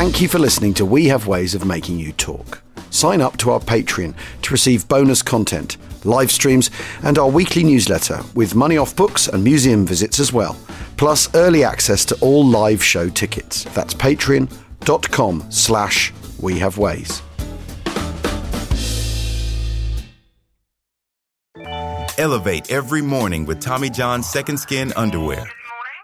Thank you for listening to We Have Ways of Making You Talk. Sign up to our Patreon to receive bonus content, live streams, and our weekly newsletter with money off books and museum visits as well, plus early access to all live show tickets. That's patreon.com slash we have ways. Elevate every morning with Tommy John's Second Skin underwear.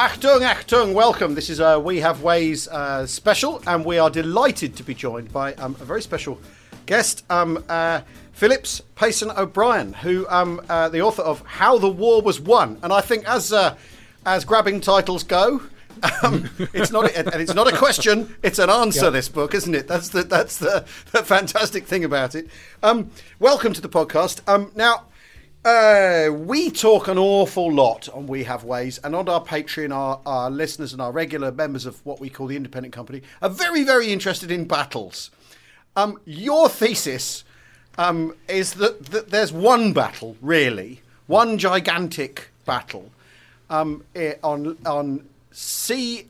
Achtung, Achtung, welcome. This is a We Have Ways uh, special, and we are delighted to be joined by um, a very special guest, um, uh, Phillips Payson O'Brien, who um, uh, the author of How the War Was Won. And I think as uh, as grabbing titles go, um, it's not, a, and it's not a question; it's an answer. Yep. This book, isn't it? That's the that's the, the fantastic thing about it. Um, welcome to the podcast. Um, now, uh, we talk an awful lot on We Have Ways, and on our Patreon, our, our listeners and our regular members of what we call the independent company are very, very interested in battles. Um, your thesis um, is that, that there's one battle, really, one gigantic battle um, on on sea,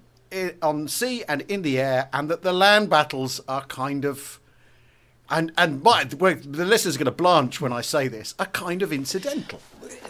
on sea and in the air, and that the land battles are kind of and and my, the listeners are going to blanch when I say this, are kind of incidental.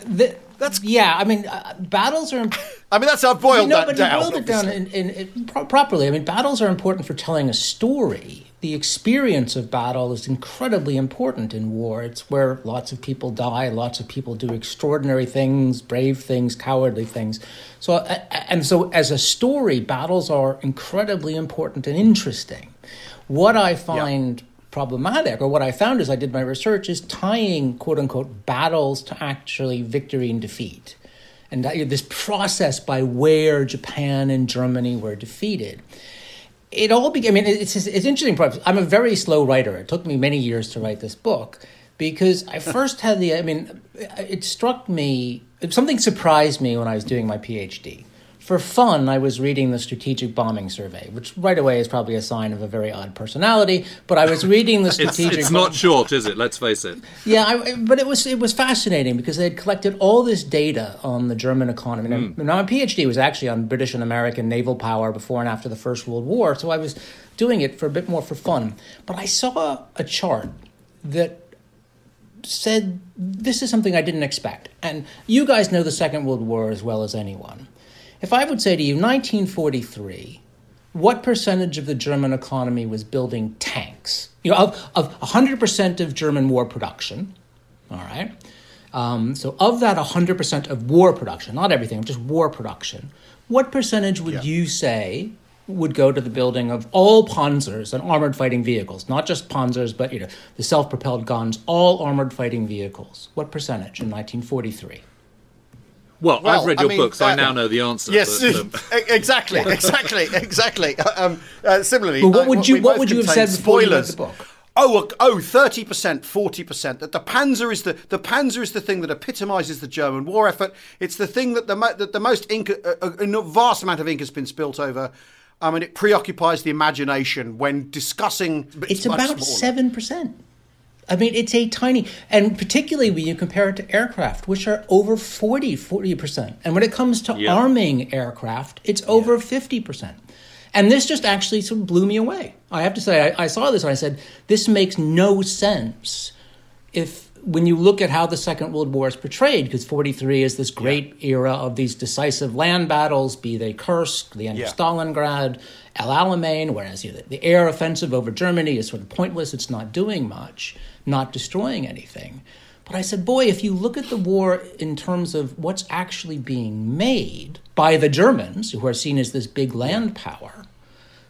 The, that's yeah. I mean, uh, battles are. I mean, that's how I've boiled you know, that down. boiled it down in, in, in, pro- properly. I mean, battles are important for telling a story. The experience of battle is incredibly important in war. It's where lots of people die, lots of people do extraordinary things, brave things, cowardly things. So, uh, and so, as a story, battles are incredibly important and interesting. What I find. Yeah problematic, or what I found as I did my research, is tying quote unquote battles to actually victory and defeat. And this process by where Japan and Germany were defeated. It all began, I mean, it's, it's interesting. I'm a very slow writer. It took me many years to write this book because I first had the, I mean, it struck me, something surprised me when I was doing my PhD for fun, I was reading the Strategic Bombing Survey, which right away is probably a sign of a very odd personality. But I was reading the Strategic. it's, it's not short, is it? Let's face it. Yeah, I, but it was it was fascinating because they had collected all this data on the German economy. Mm. Now, my PhD was actually on British and American naval power before and after the First World War, so I was doing it for a bit more for fun. But I saw a chart that said this is something I didn't expect. And you guys know the Second World War as well as anyone. If I would say to you, 1943, what percentage of the German economy was building tanks? You know, of, of 100% of German war production, all right? Um, so, of that 100% of war production, not everything, just war production, what percentage would yeah. you say would go to the building of all panzers and armored fighting vehicles, not just panzers, but you know the self-propelled guns, all armored fighting vehicles. What percentage in 1943? Well, well, I've read your I mean, book, so I now know the answer. Yes, but, um... exactly, exactly, exactly. Um, uh, similarly, what would you what would you have said before spoilers. you read the book? Oh, oh, 30 percent, forty percent. That the Panzer is the the Panzer is the thing that epitomises the German war effort. It's the thing that the that the most ink, a, a, vast amount of ink has been spilt over. I mean, it preoccupies the imagination when discussing. It's, it's about seven percent. I mean, it's a tiny, and particularly when you compare it to aircraft, which are over 40, 40%. And when it comes to arming aircraft, it's over yeah. 50%. And this just actually sort of blew me away. I have to say, I, I saw this and I said, this makes no sense if when you look at how the Second World War is portrayed, because 43 is this great yeah. era of these decisive land battles, be they Kursk, the end yeah. of Stalingrad, El Alamein, whereas you know, the, the air offensive over Germany is sort of pointless, it's not doing much, not destroying anything. But I said, boy, if you look at the war in terms of what's actually being made by the Germans, who are seen as this big land power,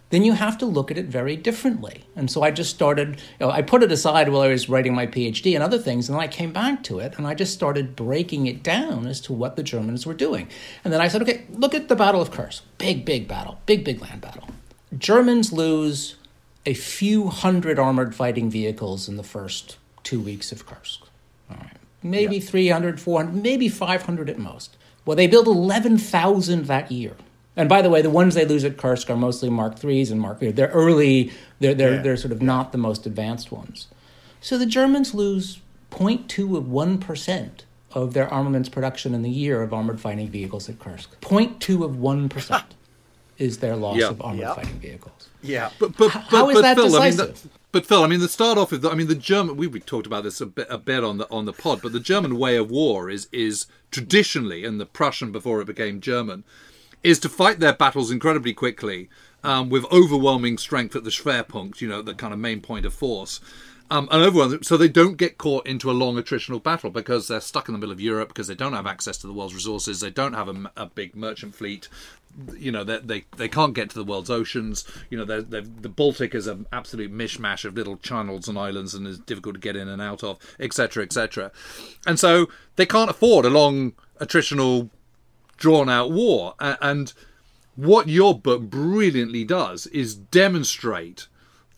then you have to look at it very differently. And so I just started, you know, I put it aside while I was writing my PhD and other things, and then I came back to it and I just started breaking it down as to what the Germans were doing. And then I said, okay, look at the Battle of Kursk. Big, big battle, big, big land battle. Germans lose a few hundred armored fighting vehicles in the first two weeks of Kursk. All right. Maybe yeah. 300, 400, maybe 500 at most. Well, they built 11,000 that year. And by the way, the ones they lose at Kursk are mostly Mark threes and Mark. They're early. They're they're yeah. they're sort of not the most advanced ones. So the Germans lose 0.2 of one percent of their armaments production in the year of armored fighting vehicles at Kursk. 0.2 of one percent is their loss yeah. of armored yeah. fighting vehicles. Yeah, but but, but how is but that Phil, decisive? I mean, that, but Phil, I mean, to start off with, I mean, the German. We, we talked about this a bit, a bit on the on the pod, but the German way of war is is traditionally, and the Prussian before it became German, is to fight their battles incredibly quickly um, with overwhelming strength at the Schwerpunkt, you know, the kind of main point of force. Um, and overwhelming, so they don't get caught into a long attritional battle because they're stuck in the middle of Europe because they don't have access to the world's resources. They don't have a, a big merchant fleet. You know, they, they they can't get to the world's oceans. You know, they're, they're, the Baltic is an absolute mishmash of little channels and islands and is difficult to get in and out of, etc., etc. And so they can't afford a long attritional drawn out war. And what your book brilliantly does is demonstrate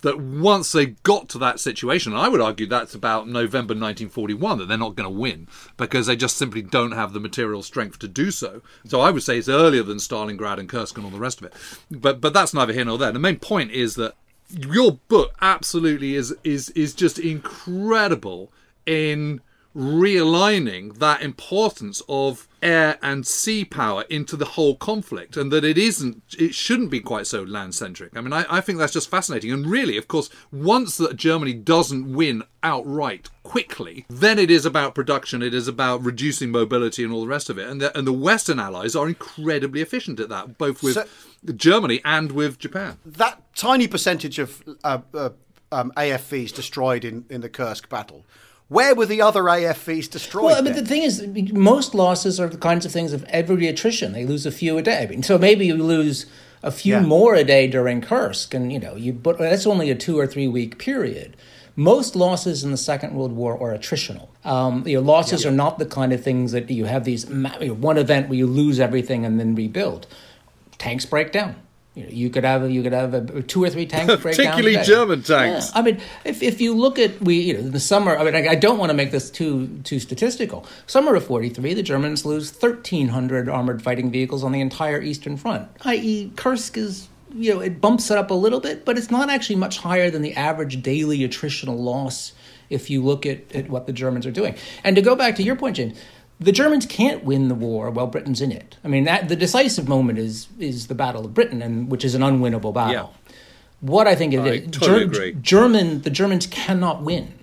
that once they got to that situation, I would argue that's about November 1941, that they're not going to win because they just simply don't have the material strength to do so. So I would say it's earlier than Stalingrad and Kursk and all the rest of it. But but that's neither here nor there. The main point is that your book absolutely is is is just incredible in realigning that importance of air and sea power into the whole conflict and that it isn't it shouldn't be quite so land centric i mean I, I, think that's just fascinating. And really of course once that germany doesn't win outright quickly then it is about production it is about reducing mobility and all the rest of it. And the, and the western allies are incredibly efficient at that both with so, germany and with japan. That tiny percentage of uh, uh, um, afvs destroyed in, in the kursk battle where were the other AFVs destroyed? Well, I but the thing is, most losses are the kinds of things of every attrition. They lose a few a day. I mean, so maybe you lose a few yeah. more a day during Kursk, and you know, you but that's only a two or three week period. Most losses in the Second World War are attritional. Um, your losses yeah. are not the kind of things that you have these one event where you lose everything and then rebuild. Tanks break down. You, know, you could have a, you could have a, two or three tanks particularly German tanks. Yeah. I mean, if, if you look at we you know the summer. I mean, I, I don't want to make this too too statistical. Summer of '43, the Germans lose 1,300 armored fighting vehicles on the entire Eastern Front. I.e., Kursk is you know it bumps it up a little bit, but it's not actually much higher than the average daily attritional loss if you look at, at what the Germans are doing. And to go back to your point, James, the Germans can't win the war while Britain's in it. I mean, that the decisive moment is is the Battle of Britain, and which is an unwinnable battle. Yeah. What I think it I is, totally Ger- German the Germans cannot win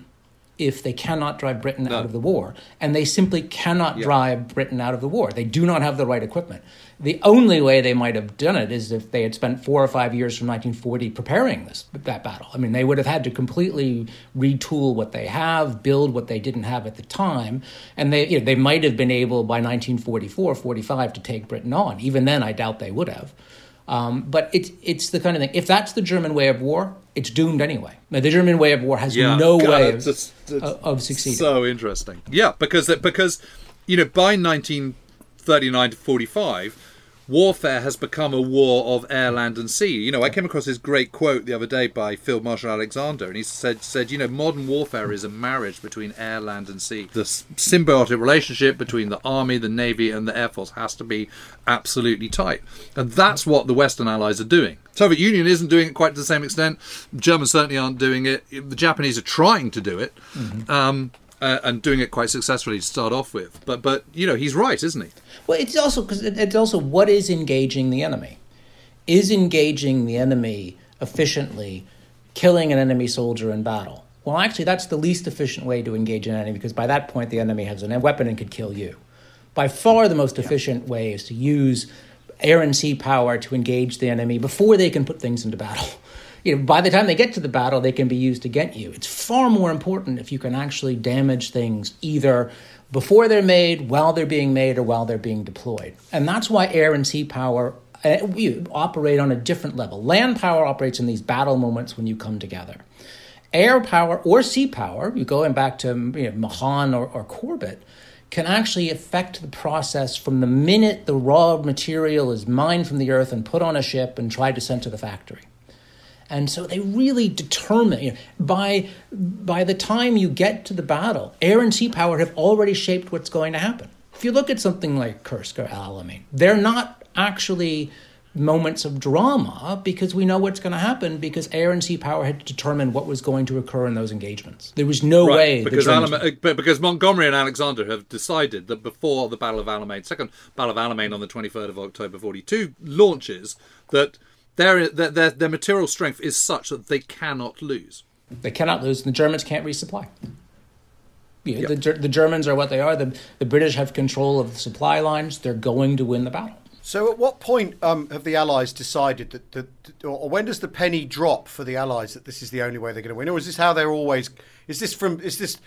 if they cannot drive Britain no. out of the war, and they simply cannot yeah. drive Britain out of the war. They do not have the right equipment. The only way they might have done it is if they had spent four or five years from 1940 preparing this that battle. I mean, they would have had to completely retool what they have, build what they didn't have at the time, and they you know, they might have been able by 1944, 45 to take Britain on. Even then, I doubt they would have. Um, but it's it's the kind of thing. If that's the German way of war, it's doomed anyway. Now, the German way of war has yeah, no God, way of, it's, it's of succeeding. So interesting, yeah, because because you know by 1939 to 45 warfare has become a war of air, land, and sea. You know, I came across this great quote the other day by Field Marshal Alexander, and he said, said, you know, modern warfare is a marriage between air, land, and sea. The symbiotic relationship between the army, the navy, and the air force has to be absolutely tight, and that's what the Western allies are doing. Soviet Union isn't doing it quite to the same extent. Germans certainly aren't doing it. The Japanese are trying to do it. Mm-hmm. Um, uh, and doing it quite successfully to start off with. But but you know he's right, isn't he? Well, it's also because it's also what is engaging the enemy. Is engaging the enemy efficiently, killing an enemy soldier in battle. Well, actually, that's the least efficient way to engage an enemy because by that point, the enemy has a weapon and could kill you. By far, the most efficient way is to use air and sea power to engage the enemy before they can put things into battle. You know, by the time they get to the battle, they can be used against you. It's far more important if you can actually damage things either before they're made, while they're being made, or while they're being deployed. And that's why air and sea power uh, we operate on a different level. Land power operates in these battle moments when you come together. Air power or sea power, you going back to you know, Mahan or, or Corbett, can actually affect the process from the minute the raw material is mined from the earth and put on a ship and tried to send to the factory. And so they really determine you know, by by the time you get to the battle, air and sea power have already shaped what's going to happen. If you look at something like Kursk or Alamein, they're not actually moments of drama because we know what's going to happen because air and sea power had determined what was going to occur in those engagements. There was no right, way because Germans... Uh, because Montgomery and Alexander have decided that before the Battle of Alamein, second Battle of Alamein on the 23rd of October 42 launches that their, their their material strength is such that they cannot lose. They cannot lose. and The Germans can't resupply. You know, yep. the, the Germans are what they are. The, the British have control of the supply lines. They're going to win the battle. So, at what point um, have the Allies decided that, that, or when does the penny drop for the Allies that this is the only way they're going to win, or is this how they're always? Is this from? Is this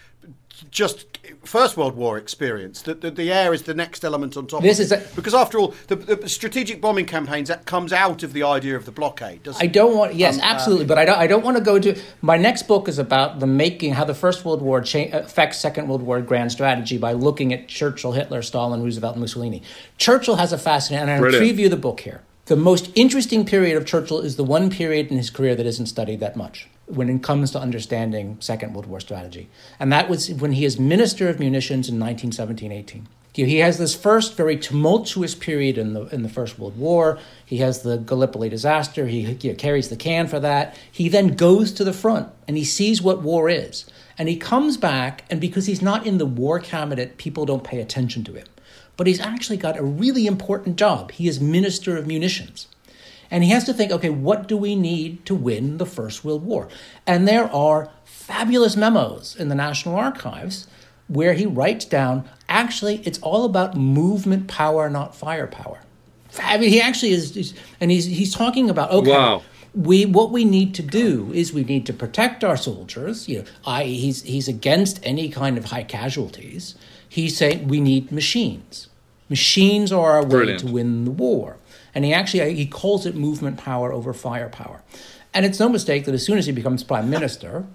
just First World War experience that the, the, air is the next element on top. This is a, because after all, the, the, strategic bombing campaigns that comes out of the idea of the blockade. Doesn't I don't want yes, um, absolutely, uh, but I don't. I don't want to go to my next book is about the making how the First World War cha- affects Second World War grand strategy by looking at Churchill, Hitler, Stalin, Roosevelt, and Mussolini. Churchill has a fascinating, and I preview the book here. The most interesting period of Churchill is the one period in his career that isn't studied that much when it comes to understanding Second World War strategy. And that was when he is Minister of Munitions in 1917 18. He has this first very tumultuous period in the in the First World War. He has the Gallipoli disaster. He know, carries the can for that. He then goes to the front and he sees what war is. And he comes back, and because he's not in the war cabinet, people don't pay attention to him. But he's actually got a really important job. He is Minister of Munitions. And he has to think, okay, what do we need to win the First World War? And there are fabulous memos in the National Archives where he writes down actually, it's all about movement power, not firepower. I mean, he actually is, and he's, he's talking about, okay. Wow we what we need to do is we need to protect our soldiers. You know, I he's he's against any kind of high casualties. He's saying we need machines. Machines are our way Brilliant. to win the war. And he actually uh, he calls it movement power over firepower. And it's no mistake that as soon as he becomes prime minister,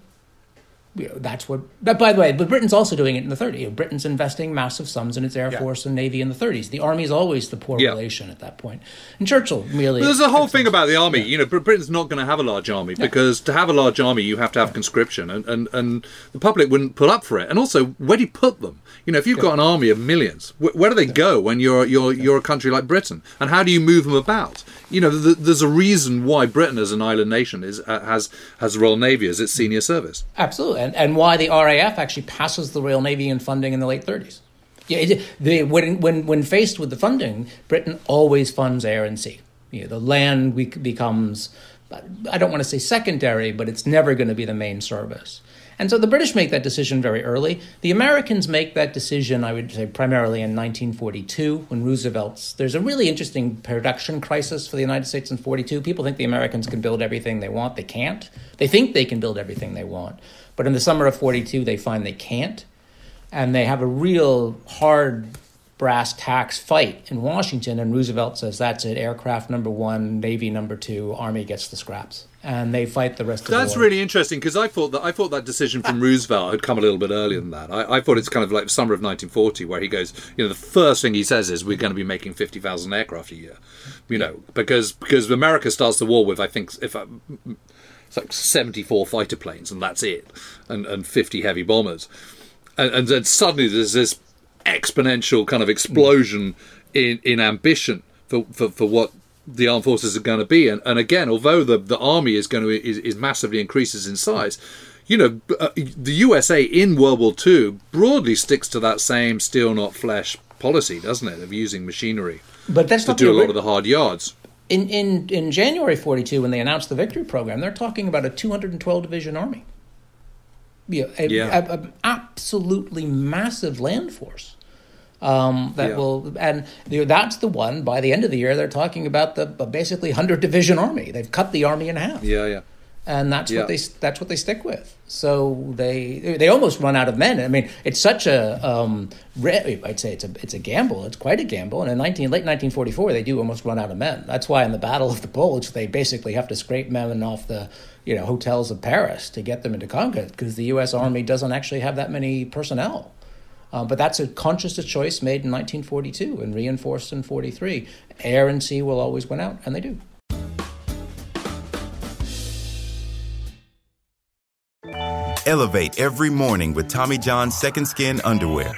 you know, that's what. But by the way, but Britain's also doing it in the 30s. You know, Britain's investing massive sums in its air yeah. force and navy in the 30s. The army is always the poor yeah. relation at that point. And Churchill really. There's a whole thing about the army. Yeah. You know, Britain's not going to have a large army because to have a large army, you have to have conscription, and, and and the public wouldn't put up for it. And also, where do you put them? You know, if you've got an army of millions, wh- where do they go when you're you're you're a country like Britain? And how do you move them about? You know, th- there's a reason why Britain, as an island nation, is uh, has has the Royal Navy as its senior service. Absolutely, and and why the RAF actually passes the Royal Navy in funding in the late 30s. Yeah, the, when when when faced with the funding, Britain always funds air and sea. You know, the land becomes I don't want to say secondary, but it's never going to be the main service. And so the British make that decision very early. The Americans make that decision, I would say, primarily in 1942 when Roosevelt's. There's a really interesting production crisis for the United States in 42. People think the Americans can build everything they want. They can't. They think they can build everything they want. But in the summer of 42, they find they can't. And they have a real hard brass tacks fight in Washington. And Roosevelt says, that's it, aircraft number one, Navy number two, Army gets the scraps and they fight the rest of That's the really interesting because I thought that I thought that decision from Roosevelt had come a little bit earlier than that. I, I, thought it's kind of like summer of 1940 where he goes, you know, the first thing he says is we're going to be making 50,000 aircraft a year, you know, because because America starts the war with I think if I, it's like 74 fighter planes and that's it, and and 50 heavy bombers, and, and then suddenly there's this exponential kind of explosion in in ambition for, for, for what the armed forces are going to be. And, and again, although the, the army is going to is, is massively increases in size, you know, uh, the USA in World War II broadly sticks to that same steel not flesh policy, doesn't it, of using machinery but that's to do a lot of the hard yards. In, in, in January 42, when they announced the victory program, they're talking about a 212 division army. you know, a, Yeah. a- a absolutely massive land force. Um, that Yeah. will, and you know, that's the one. By the end of the year, they're talking about the uh, basically hundred division army. They've cut the army in half Yeah, yeah. and that's Yeah. what they that's what they stick with. So they they almost run out of men. I mean, it's such a um, I'd say it's a it's a gamble. It's quite a gamble. And in nineteen late nineteen forty four, they do almost run out of men. That's why in the Battle of the Bulge, they basically have to scrape men off the you know hotels of Paris to get them into combat because the U.S. Army doesn't actually have that many personnel. Um, but that's a conscious choice made in 1942 and reinforced in 43. Air and sea will always win out, and they do. Elevate every morning with Tommy John's Second Skin Underwear.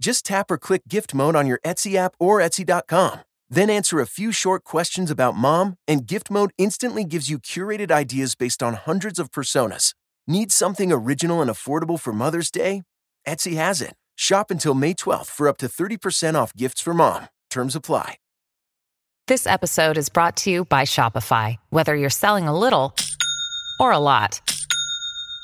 Just tap or click gift mode on your Etsy app or Etsy.com. Then answer a few short questions about mom, and gift mode instantly gives you curated ideas based on hundreds of personas. Need something original and affordable for Mother's Day? Etsy has it. Shop until May 12th for up to 30% off gifts for mom. Terms apply. This episode is brought to you by Shopify. Whether you're selling a little or a lot,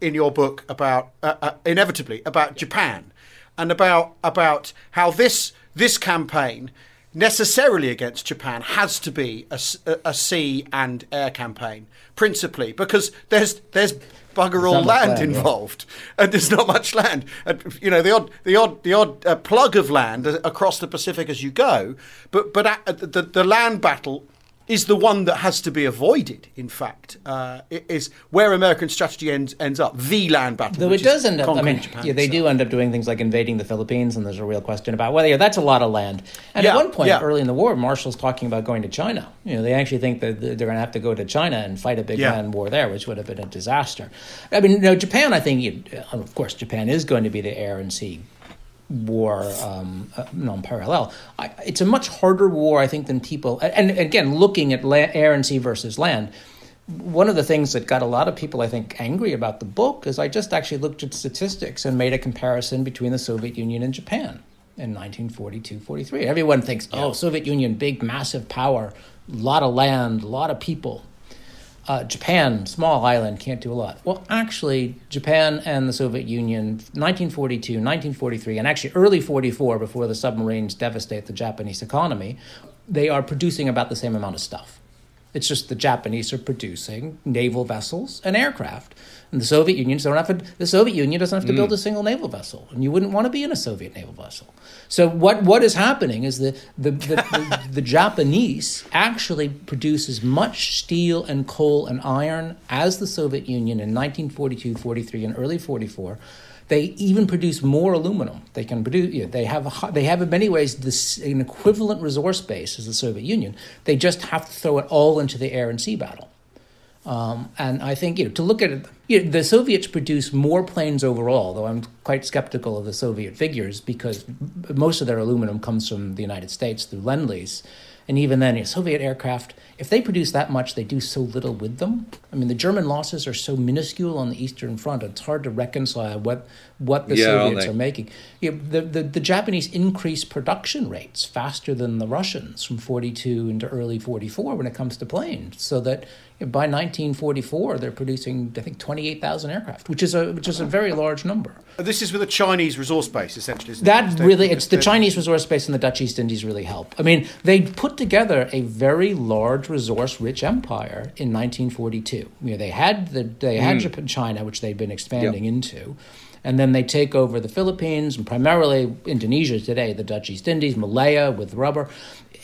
in your book about, uh, uh, inevitably, about Japan, and about about how this this campaign necessarily against Japan has to be a, a sea and air campaign, principally because there's there's bugger all land, yeah. involved, and there's not much land. And, you know the odd the odd the odd uh, plug of land across the Pacific as you go, but but the the land battle is the one that has to be avoided. In fact, uh, it is where American strategy ends ends up. The land battle. Though it does end up, I mean, Japan yeah, they do end up doing things like invading the Philippines, and there's a real question about whether yeah, that's a lot of land. And Yeah, at one point yeah. early in the war, Marshall's talking about going to China. You know, they actually think that they're going to have to go to China and fight a big land war there, which would have been a disaster. I mean, you know, Japan, I think, you, of course, Japan is going to be the air and sea war um, uh, non-parallel. It's a much harder war, I think, than people. And, and again, looking at la- air and sea versus land, one of the things that got a lot of people, I think, angry about the book is I just actually looked at statistics and made a comparison between the Soviet Union and Japan in 1942-43. Everyone thinks, oh, Soviet Union, big, massive power, lot of land, a lot of people uh, Japan, small island, can't do a lot. Well, actually, Japan and the Soviet Union, 1942, 1943, and actually early 44, before the submarines devastate the Japanese economy, they are producing about the same amount of stuff. It's just the Japanese are producing naval vessels and aircraft, and the Soviet Union don't have to. The Soviet Union doesn't have to build mm. a single naval vessel, and you wouldn't want to be in a Soviet naval vessel. So what what is happening is the the the, the, the Japanese actually produce as much steel and coal and iron as the Soviet Union in 1942, 43, and early 44 They even produce more aluminum. They can produce. You know, they have a, they have in many ways this, an equivalent resource base as the Soviet Union. They just have to throw it all into the air and sea battle. Um, and I think you know to look at it, you know, the Soviets produce more planes overall. Though I'm quite skeptical of the Soviet figures because most of their aluminum comes from the United States through Lend Lease. And even then, you know, Soviet aircraft, if they produce that much, they do so little with them. I mean, the German losses are so minuscule on the Eastern Front, it's hard to reconcile what, what the Yeah, Soviets are making. You know, the, the, the Japanese increase production rates faster than the Russians from 42 into early 44 when it comes to planes. So that by 1944, they're producing, I think, 28,000 aircraft, which is, a, which is a very large number. This is with a Chinese resource base, essentially. Isn't That it? really, it's the Chinese resource base and the Dutch East Indies really help. I mean, they put together a very large resource-rich empire in 1942. You know, they had the they had hmm. Japan, China, which they'd been expanding into, and then they take over the Philippines and primarily Indonesia today, the Dutch East Indies, Malaya with rubber.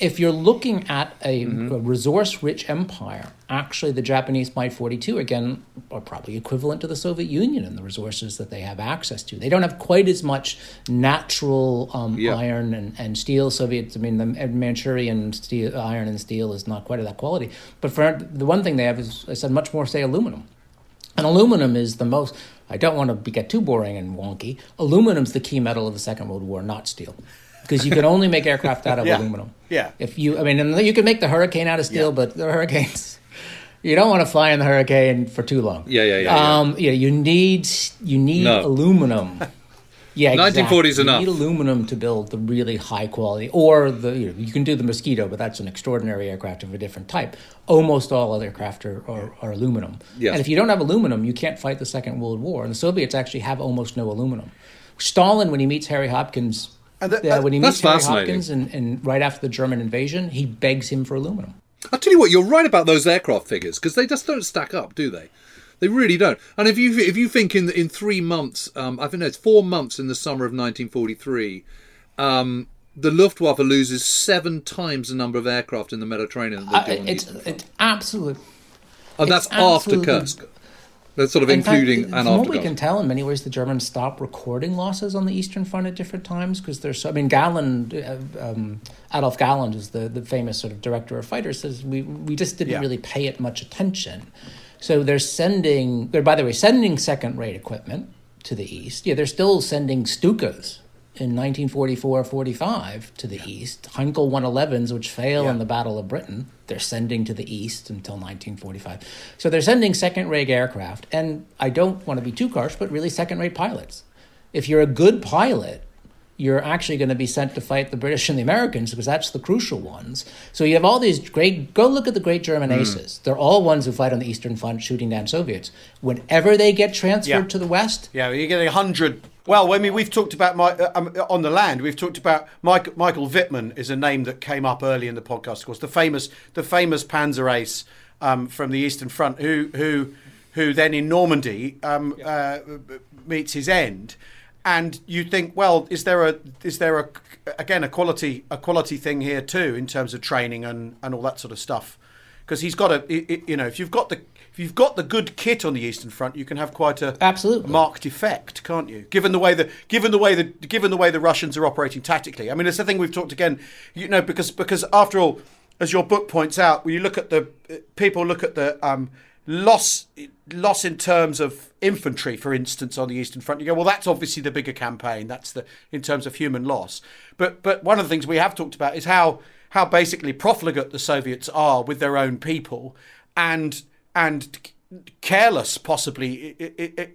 If you're looking at a, a resource-rich empire, actually the Japanese Might 42 again are probably equivalent to the Soviet Union in the resources that they have access to. They don't have quite as much natural um, Yeah. iron and, and steel. Soviets, I mean, the Manchurian steel, iron and steel is not quite of that quality. But for the one thing they have is, I said, much more, say, aluminum. And aluminum is the most, I don't want to be, get too boring and wonky. Aluminum's the key metal of the Second World War, not steel. Because you can only make aircraft out of Yeah. aluminum. Yeah. If you, I mean, and you can make the Hurricane out of steel, Yeah. but the Hurricanes, you don't want to fly in the Hurricane for too long. Yeah, yeah, yeah, yeah. Um, yeah, you need you need No. aluminum. Yeah, 1940 is exactly. enough. You need aluminum to build the really high quality, or the you, know, you can do the Mosquito, but that's an extraordinary aircraft of a different type. Almost all other aircraft are, are, are aluminum. Yes. And if you don't have aluminum, you can't fight the Second World War. And the Soviets actually have almost no aluminum. Stalin, when he meets Harry Hopkins, And the- uh, when he meets Harry. Hopkins, and, and right after the German invasion, he begs him for aluminum. I'll tell you what, you're right about those aircraft figures because they just don't stack up, do they? They really don't. And if you if you think in in three months, um, I think no, it's four months in the summer of 1943, um, the Luftwaffe loses seven times the number of aircraft in the Mediterranean than Uh, it's it's absolute. and that's after Kursk. That's sort of In fact, including from and what we Kursk. can tell, in many ways, the Germans stopped recording losses on the Eastern Front at different times because there's. So, I mean, Galland, uh, um, Adolf Galland is the, the famous sort of director of fighters. Says we we just didn't Yeah. really pay it much attention. So they're sending. They're by the way sending second rate equipment to the east. Yeah, they're still sending Stukas in 1944-45 to the east. Heinkel 111s, which fail in the Battle of Britain, they're sending to the east until 1945. So they're sending second-rate aircraft, and I don't want to be too harsh, but really second-rate pilots. If you're a good pilot, you're actually going to be sent to fight the British and the Americans because that's the crucial ones. So you have all these great. Go look at the great German aces. They're all ones who fight on the Eastern Front, shooting down Soviets. Whenever they get transferred Yeah. to the West, Yeah, you're getting a hundred. Well, I mean, we've talked about my uh, um, on the land. We've talked about Mike, Michael Wittmann is a name that came up early in the podcast. Of course, the famous the famous Panzer ace um, from the Eastern Front, who who who then in Normandy um, uh, meets his end. And you think, well, is there a is there a again a quality a quality thing here too in terms of training and, and all that sort of stuff? Because he's got a you know if you've got the if you've got the good kit on the Eastern Front, you can have quite a Absolutely. marked effect, can't you? Given the way the given the way the given the way the Russians are operating tactically. I mean, it's the thing we've talked again. You know, because because after all, as your book points out, when you look at the people look at the um, loss loss in terms of infantry, for instance, on the Eastern Front. You go, well, that's obviously the bigger campaign. That's the in terms of human loss. But but one of the things we have talked about is how how basically profligate the Soviets are with their own people, and and careless possibly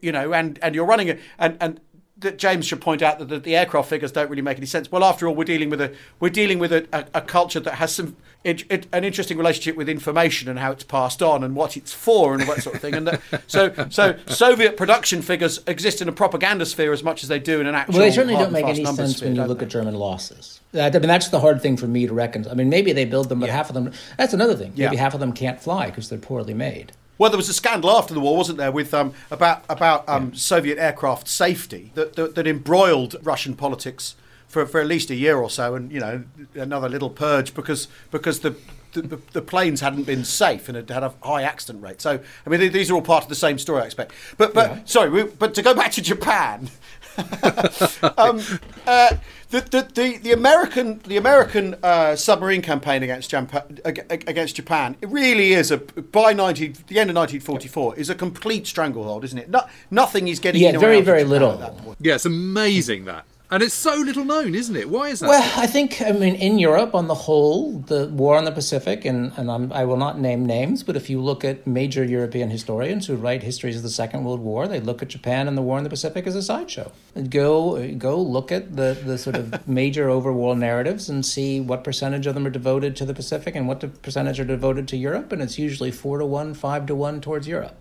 you know and and you're running a and and that James should point out that the, the aircraft figures don't really make any sense. Well, after all, we're dealing with a we're dealing with a, a, a culture that has some it, it, an interesting relationship with information and how it's passed on and what it's for and that sort of thing. And that, so so Soviet production figures exist in a propaganda sphere as much as they do in an actual. Well, they certainly don't make any sense sphere, when you look they? at German losses. That, I mean, that's the hard thing for me to reckon. I mean, maybe they build them, but half of them. That's another thing. Maybe Yeah. half of them can't fly because they're poorly made. Well, there was a scandal after the war, wasn't there, with um, about about um, Soviet aircraft safety that, that that embroiled Russian politics for, for at least a year or so, and you know another little purge because because the the, the, the planes hadn't been safe and had had a high accident rate. So, I mean, these are all part of the same story, I expect. But, but Yeah. sorry, we, but to go back to Japan, um, uh, the, the, the, the American the American uh, submarine campaign against Japan against Japan it really is a by 19 the end of 1944 is a complete stranglehold, isn't it? No, nothing is getting Yeah, in or very, very little. at that point. Yeah, it's amazing that. And it's so little known, isn't it? Why is that? Well, I think, I mean, in Europe on the whole, the war on the Pacific, and, and I'm, I will not name names, but if you look at major European historians who write histories of the Second World War, they look at Japan and the war in the Pacific as a sideshow. Go, go look at the, the sort of major overworld narratives and see what percentage of them are devoted to the Pacific and what the percentage are devoted to Europe, and it's usually four to one, five to one towards Europe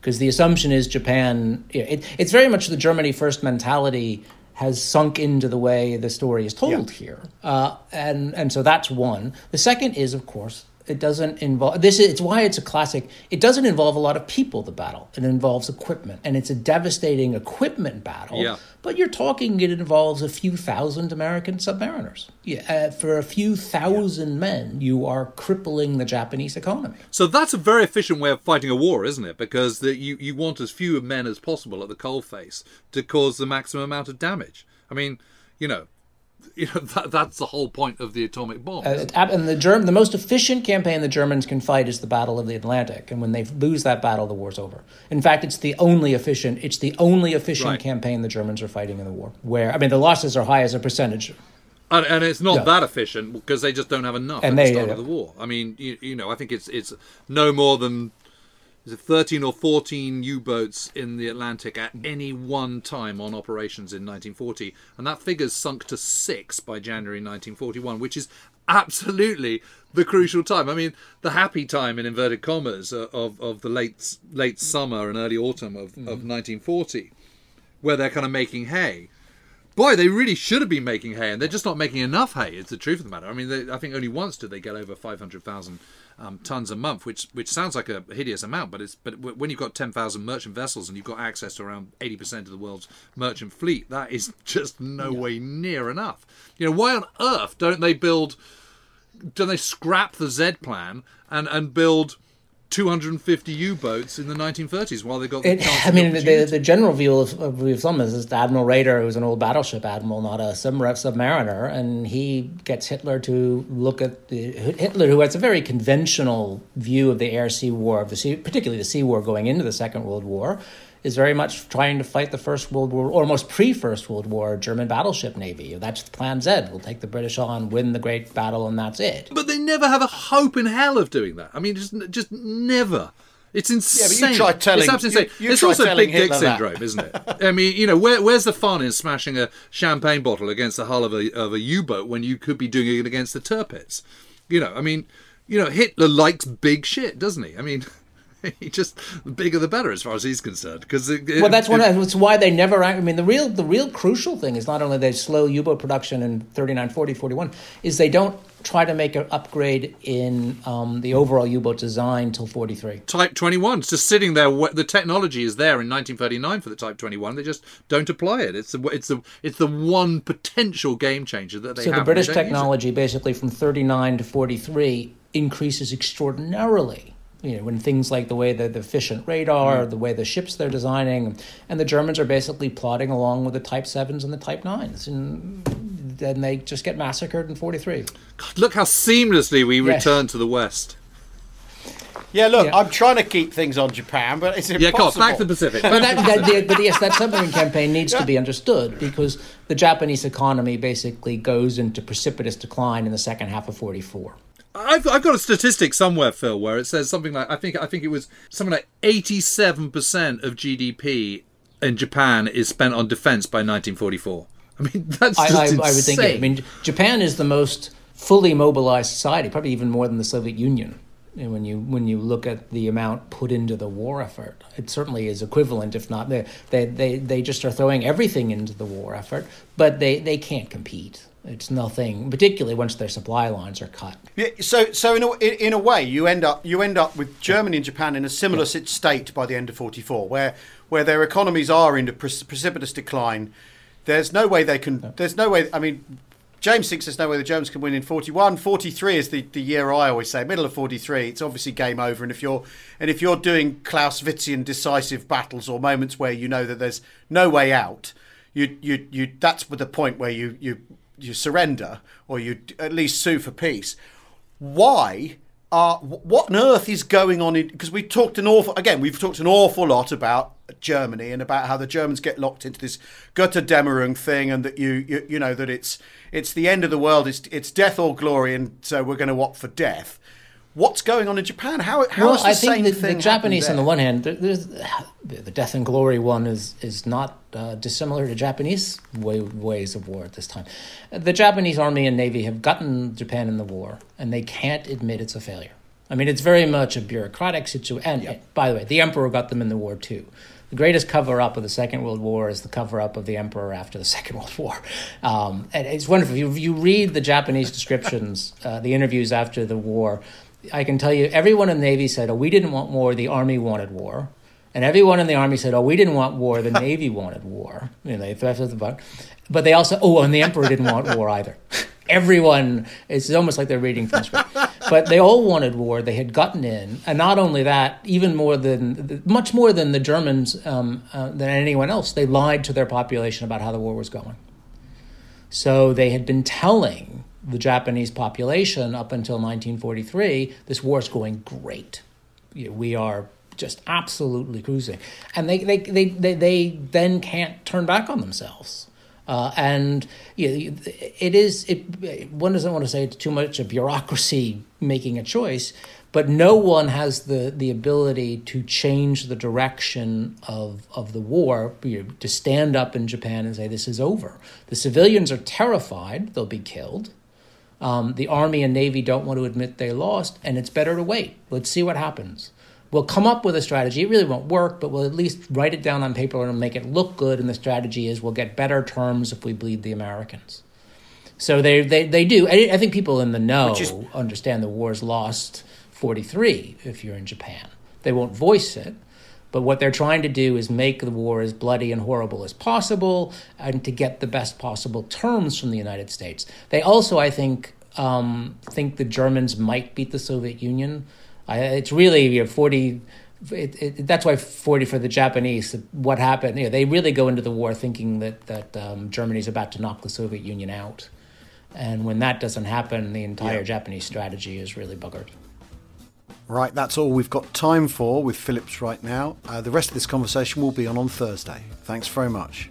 because the assumption is Japan. It, it's very much the Germany first mentality has sunk into the way the story is told here, uh, and and so that's one. The second is, of course, it doesn't involve this. Is, it's why it's a classic. It doesn't involve a lot of people. The battle it involves equipment, and it's a devastating equipment battle. Yeah. But you're talking it involves a few thousand American submariners. Yeah, uh, for a few thousand men, you are crippling the Japanese economy. So that's a very efficient way of fighting a war, isn't it? Because the, you, you want as few men as possible at the coalface to cause the maximum amount of damage. I mean, you know, you know that, that's the whole point of the atomic bomb. Uh, and the Germ- the most efficient campaign the Germans can fight is the Battle of the Atlantic, and when they lose that battle, the war's over. In fact, it's the only efficient it's the only efficient Right. campaign the Germans are fighting in the war. Where I mean, the losses are high as a percentage. And, and it's not Yeah. that efficient because they just don't have enough And at they- the start yeah, of the war. I mean, you, you know, I think it's it's no more than is it 13 or 14 U-boats in the Atlantic at any one time on operations in 1940, and that figure's sunk to six by January 1941, which is absolutely the crucial time. I mean, the happy time in inverted commas uh, of of the late late summer and early autumn of, of 1940, where they're kind of making hay boy, they really should have been making hay, and they're just not making enough hay. It's the truth of the matter. I mean, they, I think only once did they get over five hundred thousand um, tons a month, which which sounds like a hideous amount, but it's but when you've got ten thousand merchant vessels and you've got access to around eighty percent of the world's merchant fleet, that is just no way near enough. You know, why on earth don't they build? Don't they scrap the Z plan and and build? 250 U-boats in the 1930s while they got the It, I mean, the, the general view of, of of thumb is, is Admiral Raeder, who's an old battleship admiral, not a submar- submariner, and he gets Hitler to look at the Hitler, who has a very conventional view of the air-sea war, of the sea, particularly the sea war going into the Second World War, is very much trying to fight the First World War, or almost pre-First World War German battleship navy. That's Plan Z. We'll take the British on, win the great battle, and that's it. But they never have a hope in hell of doing that. I mean, just just never. It's but insane. you try telling- it's absolutely you- insane. you it's try also telling big dick that. syndrome, isn't it? I mean, you know, where, where's the fun in smashing a champagne bottle against the hull of a of a U-boat when you could be doing it against the Tirpitz? You know, I mean, you know, Hitler likes big shit, doesn't he? I mean. He just the bigger the better as far as he's concerned. Because Well, that's one. That's why they never. act- I mean, the real the real crucial thing is not only they slow U-boat production in 39, 40, 41, is they don't try to make an upgrade in um, the overall U-boat design till 43. Type 21. It's just sitting there. The technology is there in 1939 for the Type 21. They just don't apply it. It's the it's the it's the one potential game changer that they So have. the British they don't use it. technology, basically from 39 to 43, increases extraordinarily. You know, when things like the way the, the efficient radar, mm. the way the ships they're designing, and the Germans are basically plodding along with the Type Sevens and the Type Nines, and then they just get massacred in 43. God, look how seamlessly we Yes. return to the West. Yeah, look, Yeah. I'm trying to keep things on Japan, but it's Yeah, impossible. come on, back to the Pacific. but, that, that, the, but yes, that submarine campaign needs to be understood because the Japanese economy basically goes into precipitous decline in the second half of 44. I've, I've got a statistic somewhere, Phil, where it says something like I think I think it was something like eighty-seven percent of GDP in Japan is spent on defense by 1944. I mean, that's I, just I. I would think. I mean, Japan is the most fully mobilized society, probably even more than the Soviet Union. And when you when you look at the amount put into the war effort, it certainly is equivalent, if not they they they, they just are throwing everything into the war effort, but they, they can't compete. It's nothing, particularly once their supply lines are cut. Yeah, so, so in a, in a way, you end up you end up with Germany and Japan in a similar sit- state by the end of '44, where where their economies are in a precipitous decline. There's no way they can. There's no way. I mean, James thinks there's no way the Germans can win in 41. 43 is the, the year I always say, middle of 43. It's obviously game over. And if you're and if you're doing Clausewitzian decisive battles or moments where you know that there's no way out, you you you that's the point where you you you surrender or you at least sue for peace. Why uh, what on earth is going on because we talked an awful again we've talked an awful lot about Germany and about how the Germans get locked into this Götterdämmerung thing and that you, you you know that it's it's the end of the world it's it's death or glory and so we're going to opt for death what's going on in Japan? How how well, is the I think the, the Japanese, on the one hand, the death and glory one is is not uh, dissimilar to Japanese way, ways of war at this time. The Japanese army and navy have gotten Japan in the war, and they can't admit it's a failure. I mean, it's very much a bureaucratic situation. And yep. by the way, the emperor got them in the war too. The greatest cover up of the Second World War is the cover up of the emperor after the Second World War. Um, and it's wonderful. You, you read the Japanese descriptions, uh, the interviews after the war, I can tell you, everyone in the Navy said, "Oh, we didn't want war. The Army wanted war," and everyone in the Army said, "Oh, we didn't want war. The Navy wanted war." You know, they the butt. But they also, oh, and the Emperor didn't want war either. everyone, it's almost like they're reading from script. But they all wanted war. They had gotten in, and not only that, even more than, much more than the Germans, um, uh, than anyone else, they lied to their population about how the war was going. So they had been telling the Japanese population up until 1943, this war is going great. We are just absolutely cruising. And they, they, they, they, they then can't turn back on themselves. Uh, and you know, it is, it, one doesn't want to say it's too much a bureaucracy making a choice, but no one has the, the ability to change the direction of, of the war, you know, to stand up in Japan and say, this is over. The civilians are terrified, they'll be killed. Um, the Army and Navy don't want to admit they lost, and it's better to wait. Let's see what happens. We'll come up with a strategy. It really won't work, but we'll at least write it down on paper and make it look good. And the strategy is we'll get better terms if we bleed the Americans. So they, they, they do. I, I think people in the know is, understand the war's lost 43 if you're in Japan. They won't voice it, but what they're trying to do is make the war as bloody and horrible as possible and to get the best possible terms from the United States. They also, I think, um, think the Germans might beat the Soviet Union. I, it's really you know, 40. It, it, that's why 40 for the Japanese. What happened? You know, they really go into the war thinking that that um, Germany's about to knock the Soviet Union out, and when that doesn't happen, the entire yeah. Japanese strategy is really buggered. Right, that's all we've got time for with Phillips right now. Uh, the rest of this conversation will be on on Thursday. Thanks very much.